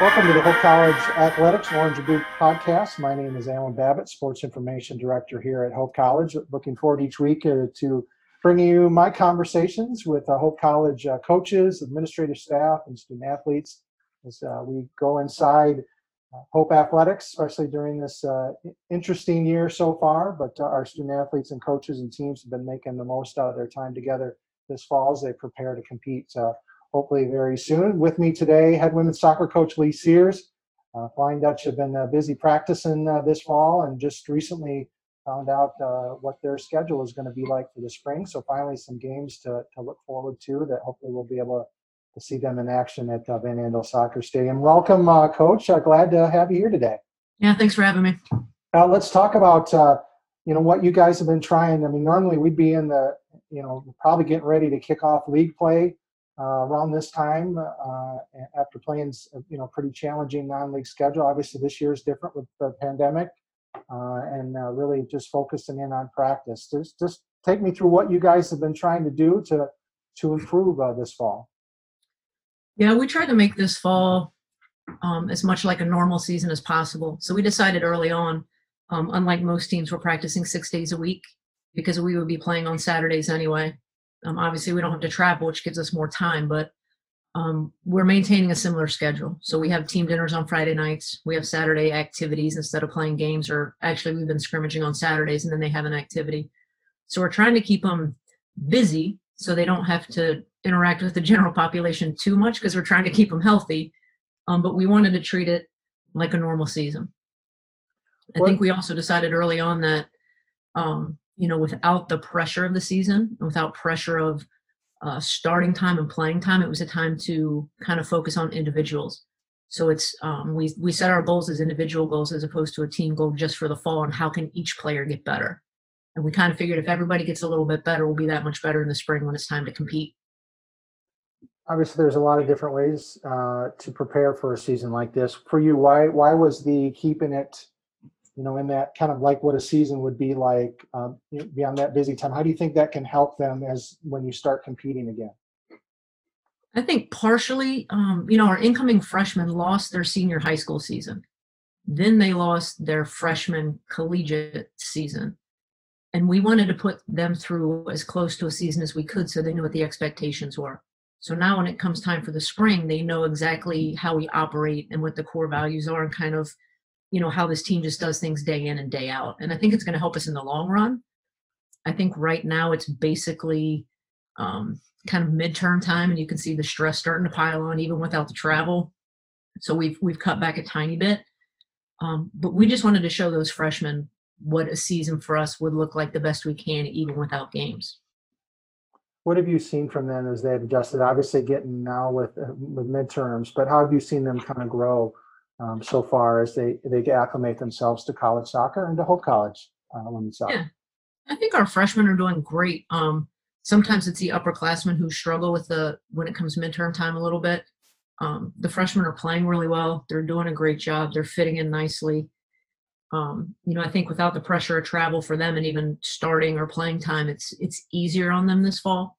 Welcome to the Hope College Athletics Orange Blue podcast. My name is Alan Babbitt, Sports Information Director here at Hope College. Looking forward each week uh, to bringing you my conversations with uh, Hope College uh, coaches, administrative staff, and student athletes as uh, we go inside uh, Hope Athletics, especially during this uh, interesting year so far. But our student athletes and coaches and teams have been making the most out of their time together this fall as they prepare to compete hopefully very soon. With me today, head women's soccer coach Leigh Sears. Uh, Flying Dutch have been uh, busy practicing uh, this fall and just recently found out uh, what their schedule is going to be like for the spring. So finally, some games to, to look forward to that hopefully we'll be able to see them in action at uh, Van Andel Soccer Stadium. Welcome, uh, Coach. glad to have you here today. Yeah, thanks for having me. Now let's talk about you know what you guys have been trying. I mean, normally we'd be in the you know probably getting ready to kick off league play uh, around this time uh, after playing you know pretty challenging non-league schedule. Obviously, this year is different with the pandemic, uh, and uh, really just focusing in on practice. Just just take me through what you guys have been trying to do to to improve uh, this fall. Yeah, we tried to make this fall um, as much like a normal season as possible. So we decided early on, um, unlike most teams, we're practicing six days a week because we would be playing on Saturdays anyway. Um, obviously, we don't have to travel, which gives us more time, but um, we're maintaining a similar schedule. So we have team dinners on Friday nights. We have Saturday activities instead of playing games, or actually, we've been scrimmaging on Saturdays and then they have an activity. So we're trying to keep them busy so they don't have to interact with the general population too much because we're trying to keep them healthy. Um, but we wanted to treat it like a normal season. I think we also decided early on that um, you know, without the pressure of the season, without pressure of uh, starting time and playing time, it was a time to kind of focus on individuals. So it's um, we we set our goals as individual goals as opposed to a team goal just for the fall and how can each player get better. And we kind of figured if everybody gets a little bit better, we'll be that much better in the spring when it's time to compete. Obviously, there's a lot of different ways uh, to prepare for a season like this. For you, why why was the keeping it you know, in that kind of like what a season would be like um, beyond that busy time. How do you think that can help them as when you start competing again? I think partially, um, you know, our incoming freshmen lost their senior high school season. Then they lost their freshman collegiate season. And we wanted to put them through as close to a season as we could so they knew what the expectations were. So now when it comes time for the spring, they know exactly how we operate and what the core values are and kind of you know how this team just does things day in and day out and i think it's going to help us in the long run. I think right now it's basically um, kind of midterm time and you can see the stress starting to pile on even without the travel. So we've we've cut back a tiny bit. Um, but we just wanted to show those freshmen what a season for us would look like the best we can even without games. What have you seen from them as they've adjusted? Obviously getting now with with midterms but how have you seen them kind of grow um, so far as they they acclimate themselves to college soccer and to Hope College uh, women's soccer. Yeah, I think our freshmen are doing great. Um, sometimes it's the upperclassmen who struggle with the when it comes midterm time a little bit. Um, the freshmen are playing really well. They're doing a great job. They're fitting in nicely. Um, you know, I think without the pressure of travel for them and even starting or playing time, it's it's easier on them this fall.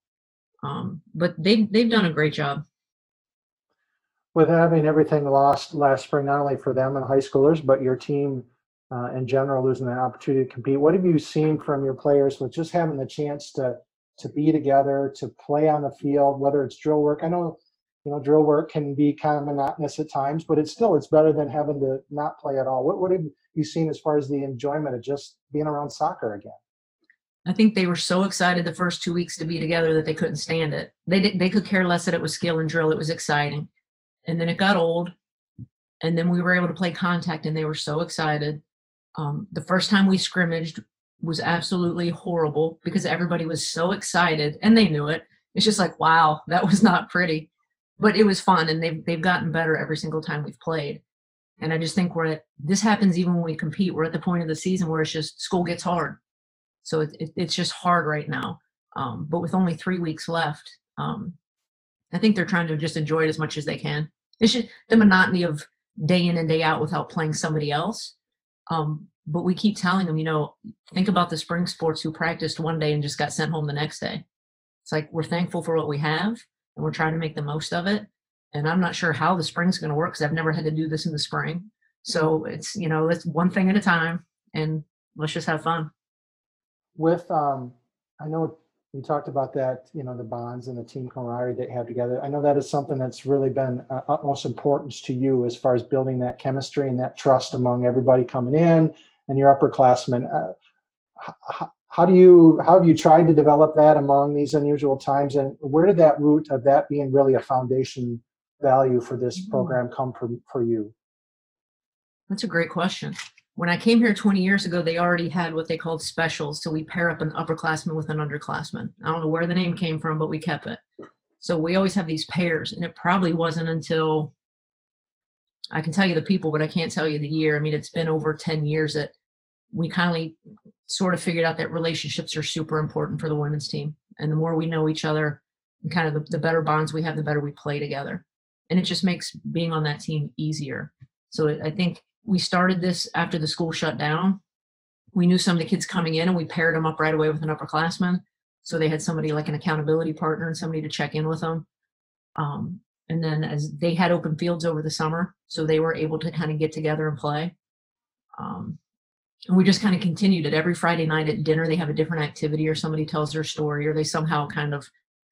Um, but they've they've done a great job with having everything lost last spring, not only for them and high schoolers, but your team uh, in general losing the opportunity to compete. What have you seen from your players with just having the chance to to be together, to play on the field, whether it's drill work? I know you know drill work can be kind of monotonous at times, but it's still it's better than having to not play at all. What what have you seen as far as the enjoyment of just being around soccer again? I think they were so excited the first two weeks to be together that they couldn't stand it. They did, they could care less that it was skill and drill. It was exciting and then it got old and then we were able to play contact and they were so excited. Um, the first time we scrimmaged was absolutely horrible because everybody was so excited and they knew it. It's just like wow that was not pretty. But it was fun and they've, they've gotten better every single time we've played. And i just think we're at this happens even when we compete we're at the point of the season where it's just school gets hard. So it, it, it's just hard right now. Um, but with only three weeks left um, i think they're trying to just enjoy it as much as they can it's just the monotony of day in and day out without playing somebody else. Um, but we keep telling them, you know, think about the spring sports who practiced one day and just got sent home the next day. It's like we're thankful for what we have and we're trying to make the most of it. and I'm not sure how the spring's going to work because I've never had to do this in the spring. So it's you know it's one thing at a time, and let's just have fun. With um, I know you talked about that, you know, the bonds and the team camaraderie that you have together. I know that is something that's really been uh, utmost importance to you as far as building that chemistry and that trust among everybody coming in and your upperclassmen. Uh, how, how do you how have you tried to develop that among these unusual times, and where did that root of that being really a foundation value for this mm-hmm. program come from for you? That's a great question. When I came here 20 years ago, they already had what they called specials. So we pair up an upperclassman with an underclassman. I don't know where the name came from, but we kept it. So we always have these pairs. And it probably wasn't until I can tell you the people, but I can't tell you the year. I mean, it's been over 10 years that we kindly sort of figured out that relationships are super important for the women's team. And the more we know each other and kind of the, the better bonds we have, the better we play together. And it just makes being on that team easier. So I think we started this after the school shut down. We knew some of the kids coming in and we paired them up right away with an upperclassman. So they had somebody like an accountability partner and somebody to check in with them. Um, and then as they had open fields over the summer, so they were able to kind of get together and play. Um, and we just kind of continued it every Friday night at dinner. They have a different activity, or somebody tells their story, or they somehow kind of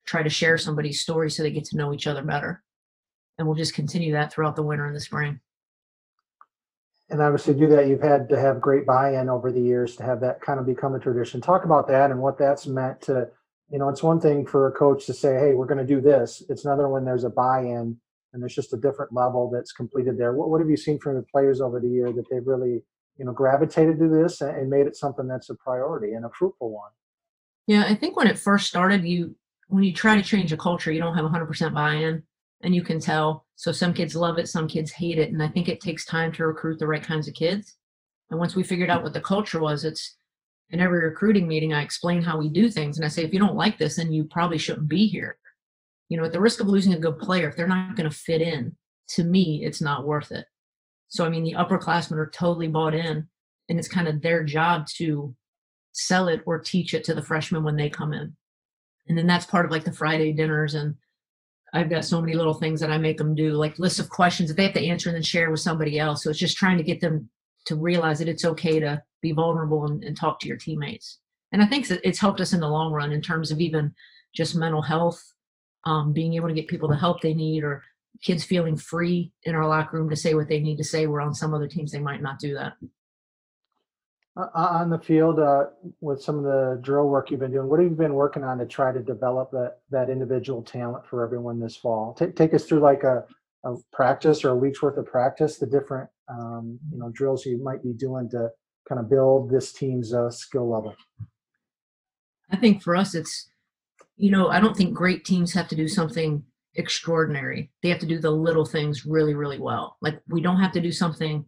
try to share somebody's story so they get to know each other better. And we'll just continue that throughout the winter and the spring and obviously do that. You've had to have great buy-in over the years to have that kind of become a tradition. Talk about that and what that's meant to you know it's one thing for a coach to say hey we're going to do this. It's another when there's a buy-in and there's just a different level that's completed there. What, what have you seen from the players over the year that they've really you know gravitated to this and made it something that's a priority and a fruitful one? Yeah i think when it first started you when you try to change a culture you don't have 100% buy-in and you can tell. So some kids love it, some kids hate it. And I think it takes time to recruit the right kinds of kids. And once we figured out what the culture was, it's in every recruiting meeting, I explain how we do things. And I say, if you don't like this, then you probably shouldn't be here. You know, at the risk of losing a good player, if they're not going to fit in, to me, it's not worth it. So, I mean, the upperclassmen are totally bought in, and it's kind of their job to sell it or teach it to the freshmen when they come in. And then that's part of like the Friday dinners and I've got so many little things that I make them do, like lists of questions that they have to answer and then share with somebody else. So it's just trying to get them to realize that it's okay to be vulnerable and, and talk to your teammates. And I think it's helped us in the long run in terms of even just mental health, um, being able to get people the help they need, or kids feeling free in our locker room to say what they need to say. Where on some other teams they might not do that. Uh, on the field uh, with some of the drill work you've been doing what have you been working on to try to develop that that individual talent for everyone this fall? Take, take us through like a, a practice or a week's worth of practice the different um, you know drills you might be doing to kind of build this team's uh, skill level. I think for us it's you know i don't think great teams have to do something extraordinary. They have to do the little things really really well. Like we don't have to do something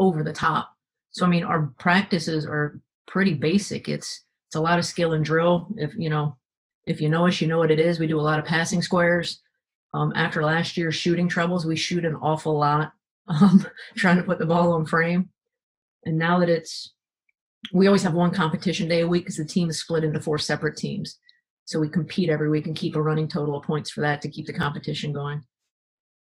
over the top so I mean, our practices are pretty basic. It's it's a lot of skill and drill. If you know, if you know us, you know what it is. We do a lot of passing squares. Um, after last year's shooting troubles, we shoot an awful lot, um, trying to put the ball on frame. And now that it's, we always have one competition day a week because the team is split into four separate teams. So we compete every week and keep a running total of points for that to keep the competition going.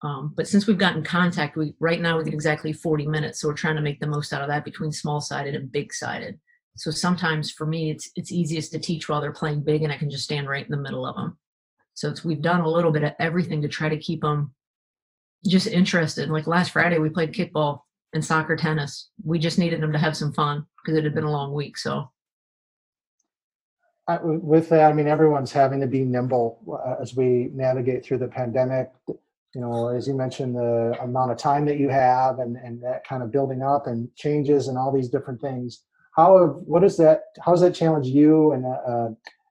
Um, but since we've gotten contact, we right now we get exactly 40 minutes, so we're trying to make the most out of that between small sided and big sided. So sometimes for me, it's it's easiest to teach while they're playing big, and I can just stand right in the middle of them. So it's we've done a little bit of everything to try to keep them just interested. Like last Friday, we played kickball and soccer, tennis. We just needed them to have some fun because it had been a long week. So with that, I mean, everyone's having to be nimble uh, as we navigate through the pandemic you know, as you mentioned, the amount of time that you have and, and that kind of building up and changes and all these different things. How have, what is that, how does that challenge you and uh,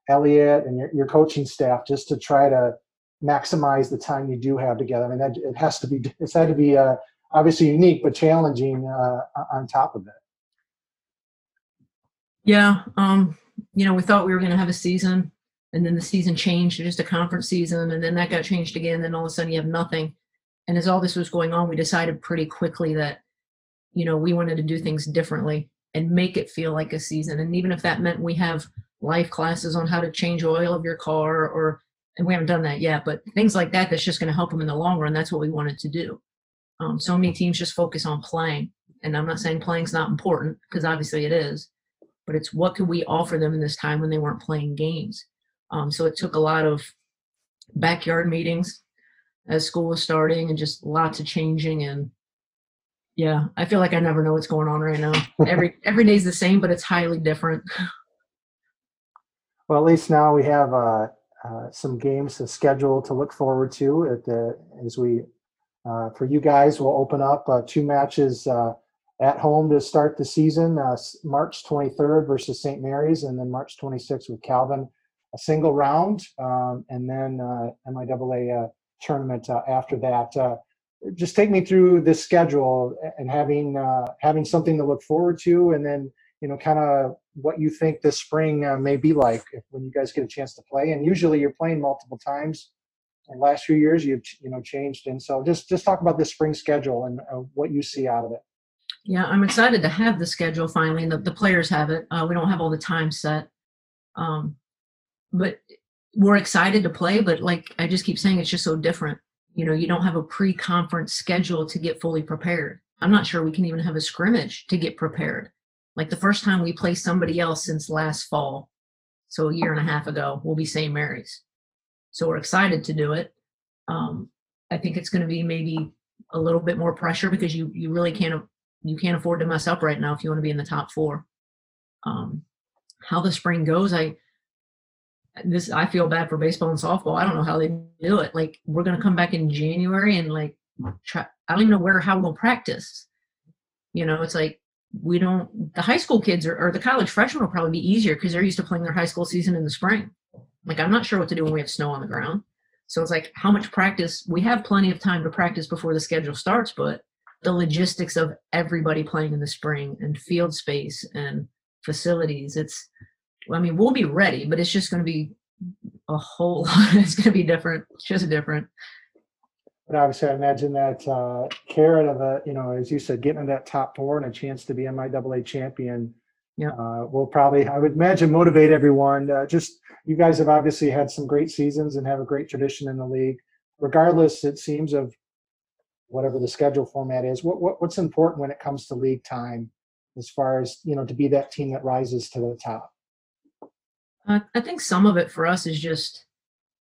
Elliot and your, your coaching staff just to try to maximize the time you do have together? I mean, that, it has to be, it's had to be uh, obviously unique, but challenging uh, on top of it. Yeah. Um, you know, we thought we were going to have a season and then the season changed to just a conference season and then that got changed again then all of a sudden you have nothing and as all this was going on we decided pretty quickly that you know we wanted to do things differently and make it feel like a season and even if that meant we have life classes on how to change oil of your car or and we haven't done that yet, but things like that that's just going to help them in the long run. That's what we wanted to do. Um, so many teams just focus on playing, and I'm not saying playing's not important because obviously it is, but it's what could we offer them in this time when they weren't playing games. Um, so it took a lot of backyard meetings as school was starting, and just lots of changing. And yeah, I feel like I never know what's going on right now. every every day's the same, but it's highly different. Well, at least now we have uh, uh, some games to schedule to look forward to at the, as we uh, for you guys we'll open up uh, two matches uh, at home to start the season uh, march 23rd versus st mary's and then march 26th with calvin a single round um, and then miaa tournament after that just take me through this schedule and having having something to look forward to and then you know, kind of what you think this spring uh, may be like when you guys get a chance to play. And usually you're playing multiple times. The last few years, you've you know changed, and so just just talk about this spring schedule and uh, what you see out of it. Yeah, I'm excited to have the schedule finally, and the, the players have it. Uh, we don't have all the time set, um, but we're excited to play. But like I just keep saying, it's just so different. You know, you don't have a pre-conference schedule to get fully prepared. I'm not sure we can even have a scrimmage to get prepared like the first time we play somebody else since last fall, so a year and a half ago, will be St. Mary's. So we're excited to do it. Um, I think it's going to be maybe a little bit more pressure because you you really can't you can't afford to mess up right now if you want to be in the top four. Um, how the spring goes, I this I feel bad for baseball and softball. I don't know how they do it. Like we're gonna come back in January and like try. I don't even know where how we'll practice. You know, it's like we don't the high school kids or, or the college freshmen will probably be easier because they're used to playing their high school season in the spring like i'm not sure what to do when we have snow on the ground so it's like how much practice we have plenty of time to practice before the schedule starts but the logistics of everybody playing in the spring and field space and facilities it's i mean we'll be ready but it's just going to be a whole lot it's going to be different just different but obviously, I imagine that uh, carrot of a, you know, as you said, getting in that top four and a chance to be MIAA champion yeah. Uh, will probably, I would imagine, motivate everyone. Uh, just you guys have obviously had some great seasons and have a great tradition in the league. Regardless, it seems of whatever the schedule format is. What, what what's important when it comes to league time, as far as you know, to be that team that rises to the top. I think some of it for us is just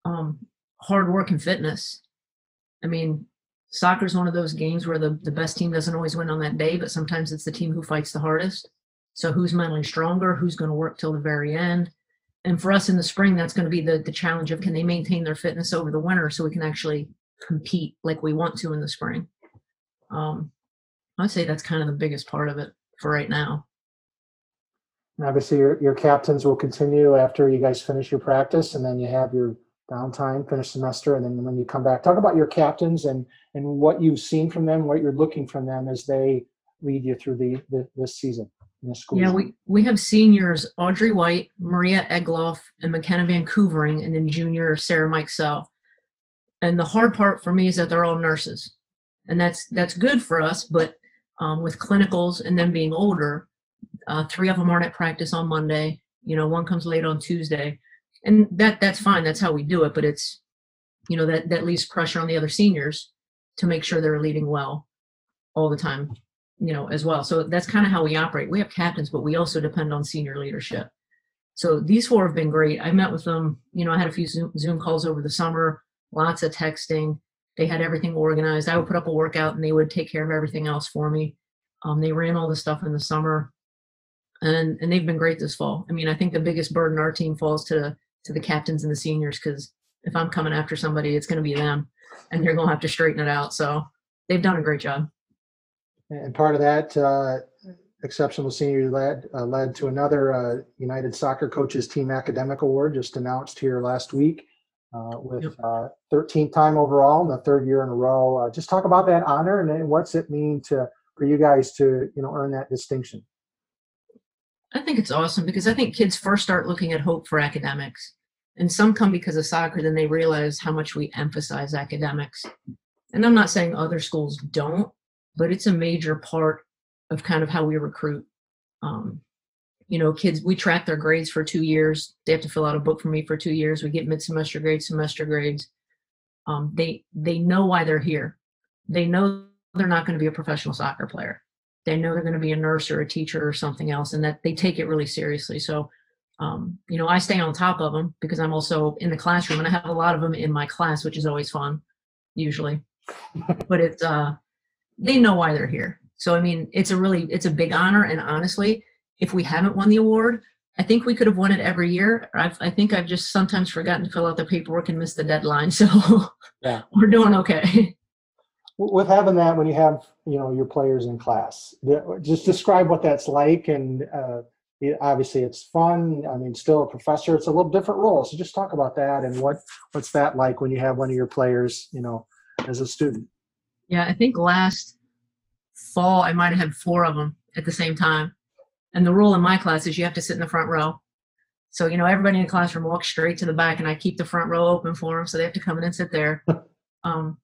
um, hard work and fitness. I mean, soccer is one of those games where the, the best team doesn't always win on that day, but sometimes it's the team who fights the hardest. So who's mentally stronger? Who's going to work till the very end? And for us in the spring, that's going to be the the challenge of can they maintain their fitness over the winter so we can actually compete like we want to in the spring. Um, I'd say that's kind of the biggest part of it for right now. Obviously, your, your captains will continue after you guys finish your practice, and then you have your downtime, finish semester, and then when you come back, talk about your captains and and what you've seen from them, what you're looking from them as they lead you through the, the this season. school yeah, we, we have seniors Audrey White, Maria Egloff, and McKenna VanKoevering, and then junior Sarah Mikesell. And the hard part for me is that they're all nurses, and that's that's good for us. But um, with clinicals and then being older, uh, three of them aren't at practice on Monday. You know, one comes late on Tuesday. And that that's fine. That's how we do it but it's you know that that leaves pressure on the other seniors to make sure they're leading well all the time you know as well. So that's kind of how we operate. We have captains but we also depend on senior leadership. So these four have been great. I met with them you know i had a few zoom, zoom calls over the summer lots of texting. They had everything organized. I would put up a workout and they would take care of everything else for me. Um, they ran all the stuff in the summer and and they've been great this fall i mean i think the biggest burden our team falls to to the captains and the seniors because if I'm coming after somebody, it's going to be them, and they're going to have to straighten it out. So they've done a great job. And part of that uh, exceptional senior led uh, led to another uh, United Soccer Coaches Team Academic Award just announced here last week. Uh, with yep. 13th uh, time overall and the third year in a row. Uh, just talk about that honor and what's it mean to for you guys to you know earn that distinction. I think it's awesome because I think kids first start looking at hope for academics and some come because of soccer then they realize how much we emphasize academics and i'm not saying other schools don't but it's a major part of kind of how we recruit um, you know, kids, we track their grades for two years. They have to fill out a book for me for two years. We get mid-semester grades, semester grades. Um, they they know why they're here. They know they're not going to be a professional soccer player. They know they're going to be a nurse or a teacher or something else, and that they take it really seriously. So, um, you know, I stay on top of them because I'm also in the classroom, and I have a lot of them in my class, which is always fun, usually. but it's uh, they know why they're here. So I mean, it's a really it's a big honor, and honestly, if we haven't won the award, I think we could have won it every year. I've, I think I've just sometimes forgotten to fill out the paperwork and missed the deadline. So Yeah. we're doing okay. With having that, when you have, you know, your players in class, just describe what that's like. And uh, yeah, obviously it's fun. I mean, still a professor, it's a little different role. So just talk about that and what, what's that like when you have one of your players, you know, as a student? Yeah, I think last fall I might have had four of them at the same time. And the rule in my class is you have to sit in the front row. So, you know, everybody in the classroom walks straight to the back and I keep the front row open for them. So they have to come in and sit there. Um,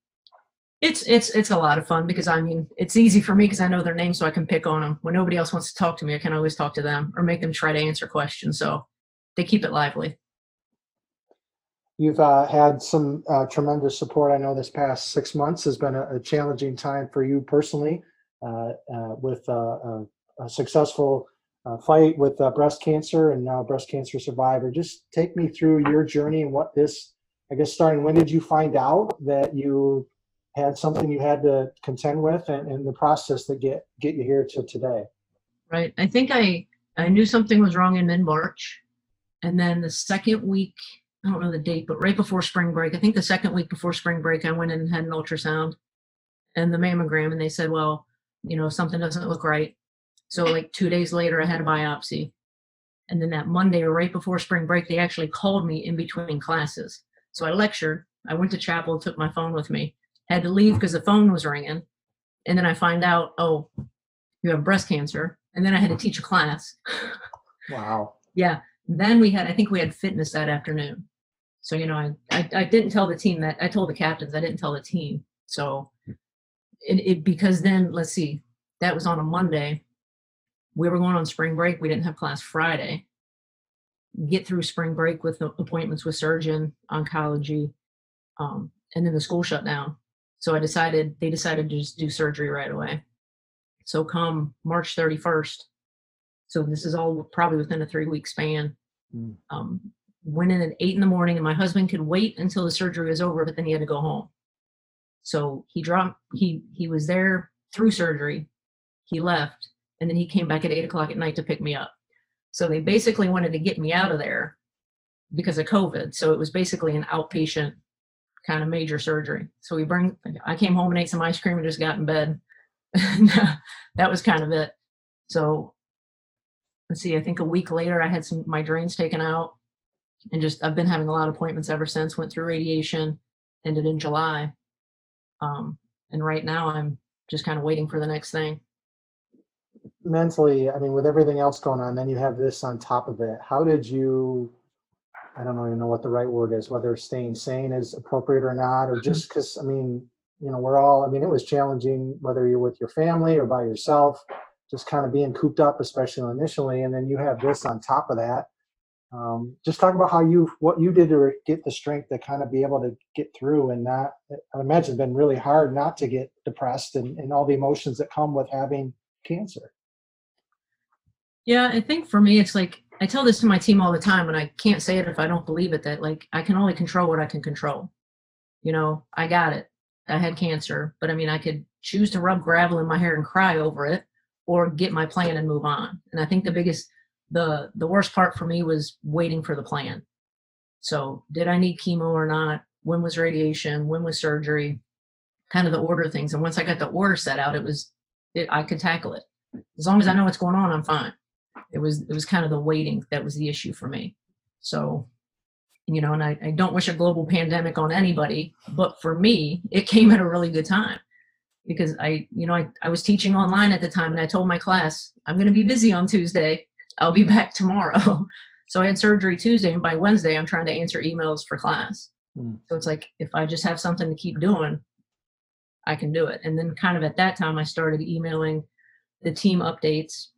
it's, it's, it's a lot of fun because I mean, it's easy for me because I know their names so I can pick on them. When nobody else wants to talk to me, I can always talk to them or make them try to answer questions. So they keep it lively. You've uh, had some uh, tremendous support. I know this past six months has been a, a challenging time for you personally uh, uh, with uh, a, a successful uh, fight with breast cancer and now breast cancer survivor. Just take me through your journey and what this, I guess, starting when did you find out that you had something you had to contend with and, and the process that get, get you here to today? right? I think I I knew something was wrong in mid March, and then the second week, I don't know the date, but right before spring break, I think the second week before spring break, I went in and had an ultrasound and the mammogram, and they said, well, you know, something doesn't look right. So like two days later, I had a biopsy, and then that Monday, right before spring break, they actually called me in between classes. So I lectured. I went to chapel, took my phone with me, had to leave because the phone was ringing, and then I find out, oh, you have breast cancer and then I had to teach a class. Wow. yeah. Then we had, I think we had fitness that afternoon. So, you know, I, I, I didn't tell the team that I told the captains, I didn't tell the team. So it, it, because then let's see, that was on a Monday. We were going on spring break. We didn't have class Friday. Get through spring break with appointments with surgeon, oncology, um, and then the school shut down. So I decided, they decided to just do surgery right away. So come March 31st, so this is all probably within a three week span. Mm. Um, went in at eight in the morning, and my husband could wait until the surgery was over, but then he had to go home. So he dropped. He he was there through surgery. He left, and then he came back at eight o'clock at night to pick me up. So they basically wanted to get me out of there because of COVID. So it was basically an outpatient kind of major surgery. So we bring. I came home and ate some ice cream and just got in bed. That was kind of it. So let's see, I think a week later I had some my drains taken out and just I've been having a lot of appointments ever since, went through radiation, ended in July. Um, and right now I'm just kind of waiting for the next thing. mentally, I mean, with everything else going on, then you have this on top of it. How did you, I don't even know what the right word is, whether staying sane is appropriate or not, or just because, I mean, you know, we're all, I mean, it was challenging whether you're with your family or by yourself, just kind of being cooped up, especially initially. And then you have this on top of that. Um, just talk about how you, what you did to get the strength to kind of be able to get through and not, I imagine it's been really hard not to get depressed and, and all the emotions that come with having cancer. Yeah, I think for me, it's like I tell this to my team all the time, and I can't say it if I don't believe it that like I can only control what I can control. You know, I got it. I had cancer, but I mean, I could choose to rub gravel in my hair and cry over it or get my plan and move on. And I think the biggest, the, the worst part for me was waiting for the plan. So, did I need chemo or not? When was radiation? When was surgery? Kind of the order of things. And once I got the order set out, it was, it, I could tackle it. As long as I know what's going on, I'm fine it was it was kind of the waiting that was the issue for me. So you know and I, I don't wish a global pandemic on anybody but for me it came at a really good time. Because i you know i, I was teaching online at the time and i told my class i'm going to be busy on tuesday. I'll be back tomorrow. So i had surgery tuesday and by wednesday i'm trying to answer emails for class. Hmm. so it's like if i just have something to keep doing i can do it. And then kind of at that time i started emailing the team updates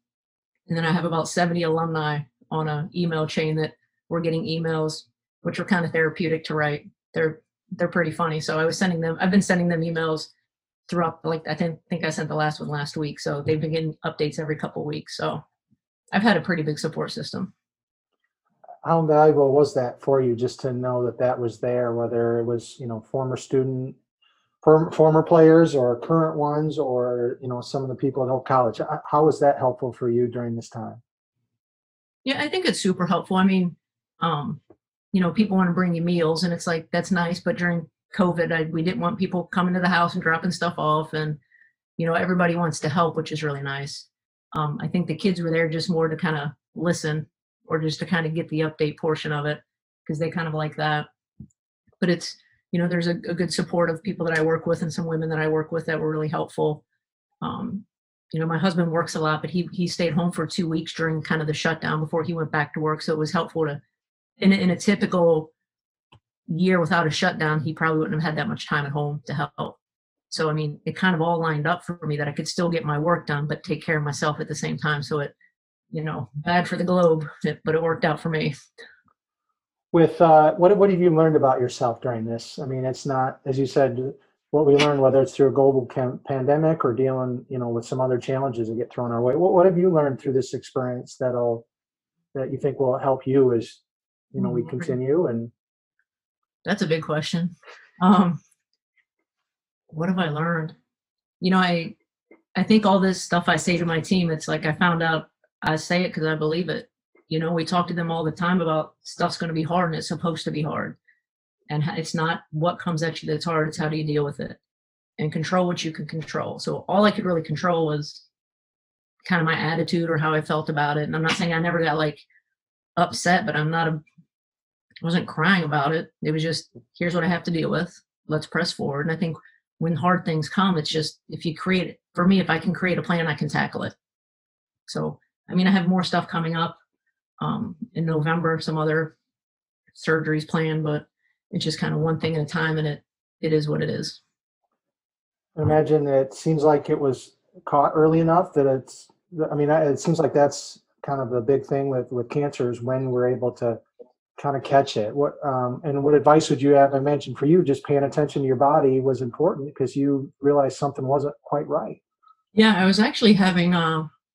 And then I have about 70 alumni on an email chain that we're getting emails, which are kind of therapeutic to write. They're they're pretty funny. So I was sending them. I've been sending them emails throughout. Like I think think I sent the last one last week. So they've been getting updates every couple weeks. So I've had a pretty big support system. How valuable was that for you just to know that that was there, whether it was, you know, former student, former players or current ones, or, you know, some of the people at Hope College? How was that helpful for you during this time? Yeah, I think it's super helpful. I mean, um, you know, people want to bring you meals, and it's like that's nice. But during COVID, I, we didn't want people coming to the house and dropping stuff off, and you know, everybody wants to help, which is really nice. Um, I think the kids were there just more to kind of listen, or just to kind of get the update portion of it, because they kind of like that. But it's you know, there's a, a good support of people that I work with, and some women that I work with that were really helpful. Um, you know, my husband works a lot, but he he stayed home for two weeks during kind of the shutdown before he went back to work. So it was helpful to, in a, in a typical year without a shutdown, he probably wouldn't have had that much time at home to help. So I mean, it kind of all lined up for me that I could still get my work done, but take care of myself at the same time. So it, you know, bad for the globe, but it worked out for me. With uh, what what have you learned about yourself during this? I mean, it's not as you said what we learned, whether it's through a global cam- pandemic or dealing, you know, with some other challenges that get thrown our way. What what have you learned through this experience that'll that you think will help you as you know we Mm. continue and That's a big question. Um, what have I learned? You know, I I think all this stuff I say to my team, it's like I found out I say it because I believe it. You know, we talk to them all the time about stuff's going to be hard and it's supposed to be hard, and it's not what comes at you that's hard. It's how do you deal with it and control what you can control. So all I could really control was kind of my attitude or how I felt about it. And I'm not saying I never got like upset, but I'm not a I wasn't crying about it. It was just, here's what I have to deal with. Let's press forward. And I think when hard things come, it's just if you create it. For me, if I can create a plan, I can tackle it. So, I mean, I have more stuff coming up um, in November, some other surgeries planned, but it's just kind of one thing at a time, and it it is what it is. I imagine it seems like it was caught early enough that it's i mean it seems like that's kind of the big thing with with cancer is when we're able to kind of catch it what um, and what advice would you have i mentioned for you just paying attention to your body was important because you realized something wasn't quite right Yeah, I was actually having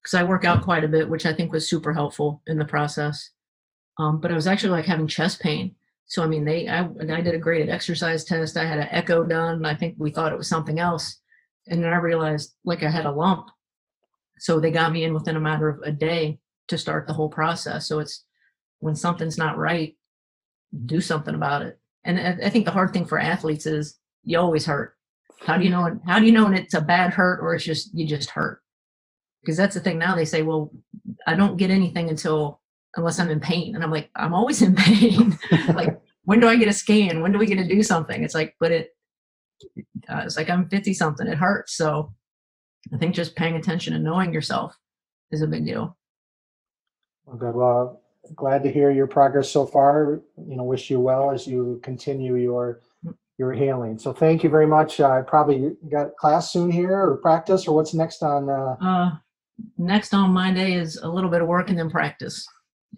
because I work out quite a bit, which I think was super helpful in the process. Um, but I was actually like having chest pain. So I mean, they I, I did a graded exercise test. I had an echo done. I think we thought it was something else, and then I realized like I had a lump. So they got me in within a matter of a day to start the whole process. So it's when something's not right, do something about it. And I, I think the hard thing for athletes is you always hurt. How do you know? How do you know when it's a bad hurt or it's just you just hurt? Because that's the thing now. They say, well, I don't get anything until unless I'm in pain, and I'm like, I'm always in pain. like, when do I get a scan? When do we get to do something? It's like, but it, uh, it's like I'm 50 something. It hurts. So I think just paying attention and knowing yourself is a big deal. well, good well glad to hear your progress so far you know wish you well as you continue your your healing so thank you very much i uh, probably got class soon here or practice or what's next on uh, Uh, next on my day is a little bit of work and then practice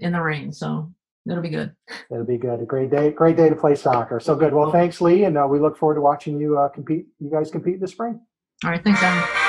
in the rain. So it'll be good. It'll be good. A great day. Great day to play soccer. So good. Well, thanks, Leigh, and uh, we look forward to watching you uh, compete. You guys compete this spring. All right. Thanks, Adam.